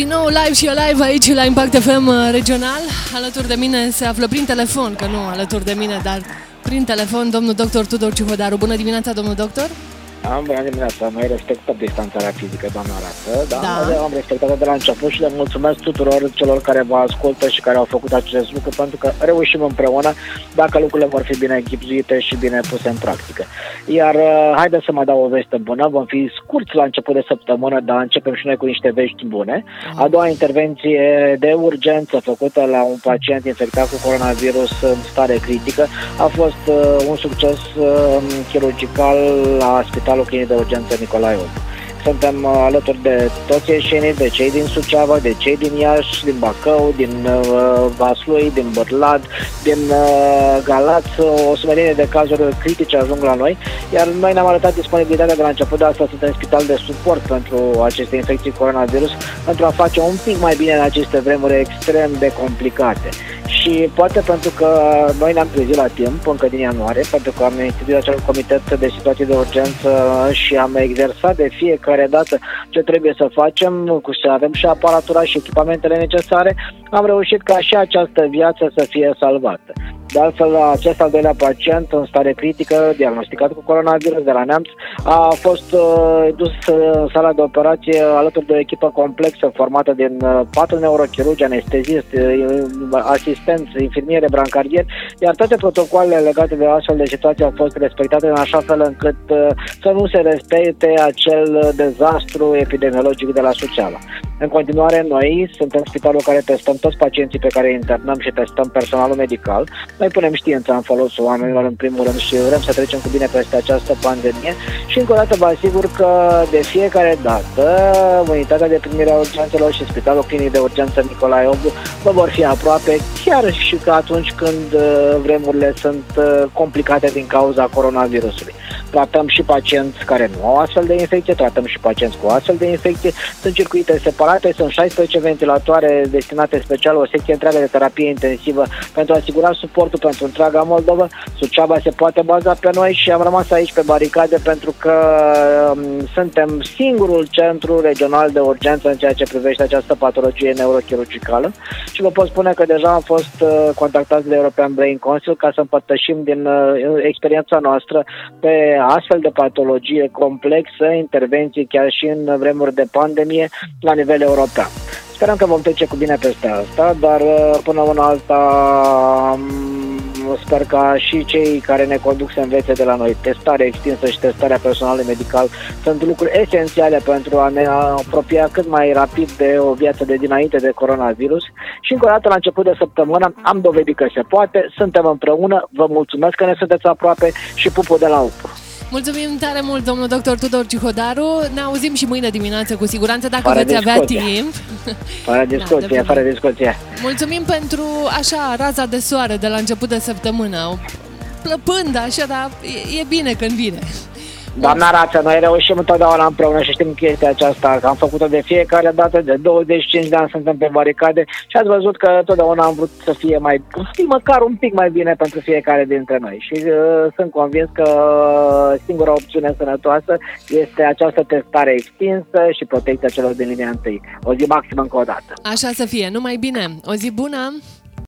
Din nou live și live aici la Impact FM uh, regional. Alături de mine se află prin telefon, că nu alături de mine, dar prin telefon, domnul doctor Tudor Ciuhodaru. Bună dimineața, domnul doctor! Am bună dimineața, mai respectat distanțarea fizică, doamna Rată, da? da. Am respectat de la început și le mulțumesc tuturor celor care vă ascultă și care au făcut acest lucru, pentru că reușim împreună dacă lucrurile vor fi bine echipzuite și bine puse în practică. Iar uh, haideți să mă dau o veste bună, vom fi scurți la început de săptămână, dar începem și noi cu niște vești bune. A doua intervenție de urgență făcută la un pacient infectat cu coronavirus în stare critică a fost uh, un succes uh, chirurgical la spital Spitalul Clinic de Urgență Nicolae 8. Suntem uh, alături de toți ieșenii, de cei din Suceava, de cei din Iași, din Bacău, din uh, Vaslui, din Bărlad, din uh, Galați. O sumedenie de cazuri critice ajung la noi, iar noi ne-am arătat disponibilitatea de la început de asta, suntem spital de suport pentru aceste infecții coronavirus, pentru a face un pic mai bine în aceste vremuri extrem de complicate și poate pentru că noi ne-am trezit la timp, încă din ianuarie, pentru că am instituit acel comitet de situații de urgență și am exersat de fiecare dată ce trebuie să facem, cu să avem și aparatura și echipamentele necesare, am reușit ca și această viață să fie salvată. De altfel, acest al doilea pacient în stare critică, diagnosticat cu coronavirus de la Neamț, a fost uh, dus în sala de operație alături de o echipă complexă formată din uh, patru neurochirurgi, anestezist, uh, asistenți, infirmiere, brancarieri, iar toate protocoalele legate de astfel de situații au fost respectate în așa fel încât uh, să nu se respecte acel dezastru epidemiologic de la Suceava. În continuare, noi suntem spitalul care testăm toți pacienții pe care îi internăm și testăm personalul medical. Noi punem știința în folosul oamenilor în primul rând și vrem să trecem cu bine peste această pandemie și încă o dată vă asigur că de fiecare dată unitatea de primire a urgențelor și Spitalul Clinic de Urgență Nicolae Obu vă vor fi aproape chiar și că atunci când uh, vremurile sunt uh, complicate din cauza coronavirusului. Tratăm și pacienți care nu au astfel de infecție, tratăm și pacienți cu astfel de infecție. Sunt circuite separate, sunt 16 ventilatoare destinate special, o secție întreagă de terapie intensivă pentru a asigura suportul pentru întreaga Moldova. Suceava se poate baza pe noi și am rămas aici pe baricade pentru că um, suntem singurul centru regional de urgență în ceea ce privește această patologie neurochirurgicală și vă pot spune că deja am fost uh, contactați de European Brain Council ca să împărtășim din uh, experiența noastră pe astfel de patologie complexă, intervenții chiar și în vremuri de pandemie la nivel european. Sperăm că vom trece cu bine peste asta, dar uh, până una alta um, sper ca și cei care ne conduc să învețe de la noi. Testarea extinsă și testarea personalului medical sunt lucruri esențiale pentru a ne apropia cât mai rapid de o viață de dinainte de coronavirus și încă o dată la început de săptămână am dovedit că se poate, suntem împreună, vă mulțumesc că ne sunteți aproape și pupul de la UPU. Mulțumim tare mult, domnul doctor Tudor Cihodaru. Ne auzim și mâine dimineață, cu siguranță, dacă fără veți avea timp. Fără discuție, da, fără discuție. Mulțumim pentru, așa, raza de soare de la început de săptămână. Plăpând, așa, dar e, e bine când vine. Doamna Rață, noi reușim întotdeauna împreună și știm chestia aceasta, că am făcut-o de fiecare dată, de 25 de ani suntem pe baricade și ați văzut că totdeauna am vrut să fie mai, să măcar un pic mai bine pentru fiecare dintre noi și uh, sunt convins că singura opțiune sănătoasă este această testare extinsă și protecția celor din linia întâi. O zi maximă încă o dată. Așa să fie, numai bine. O zi bună!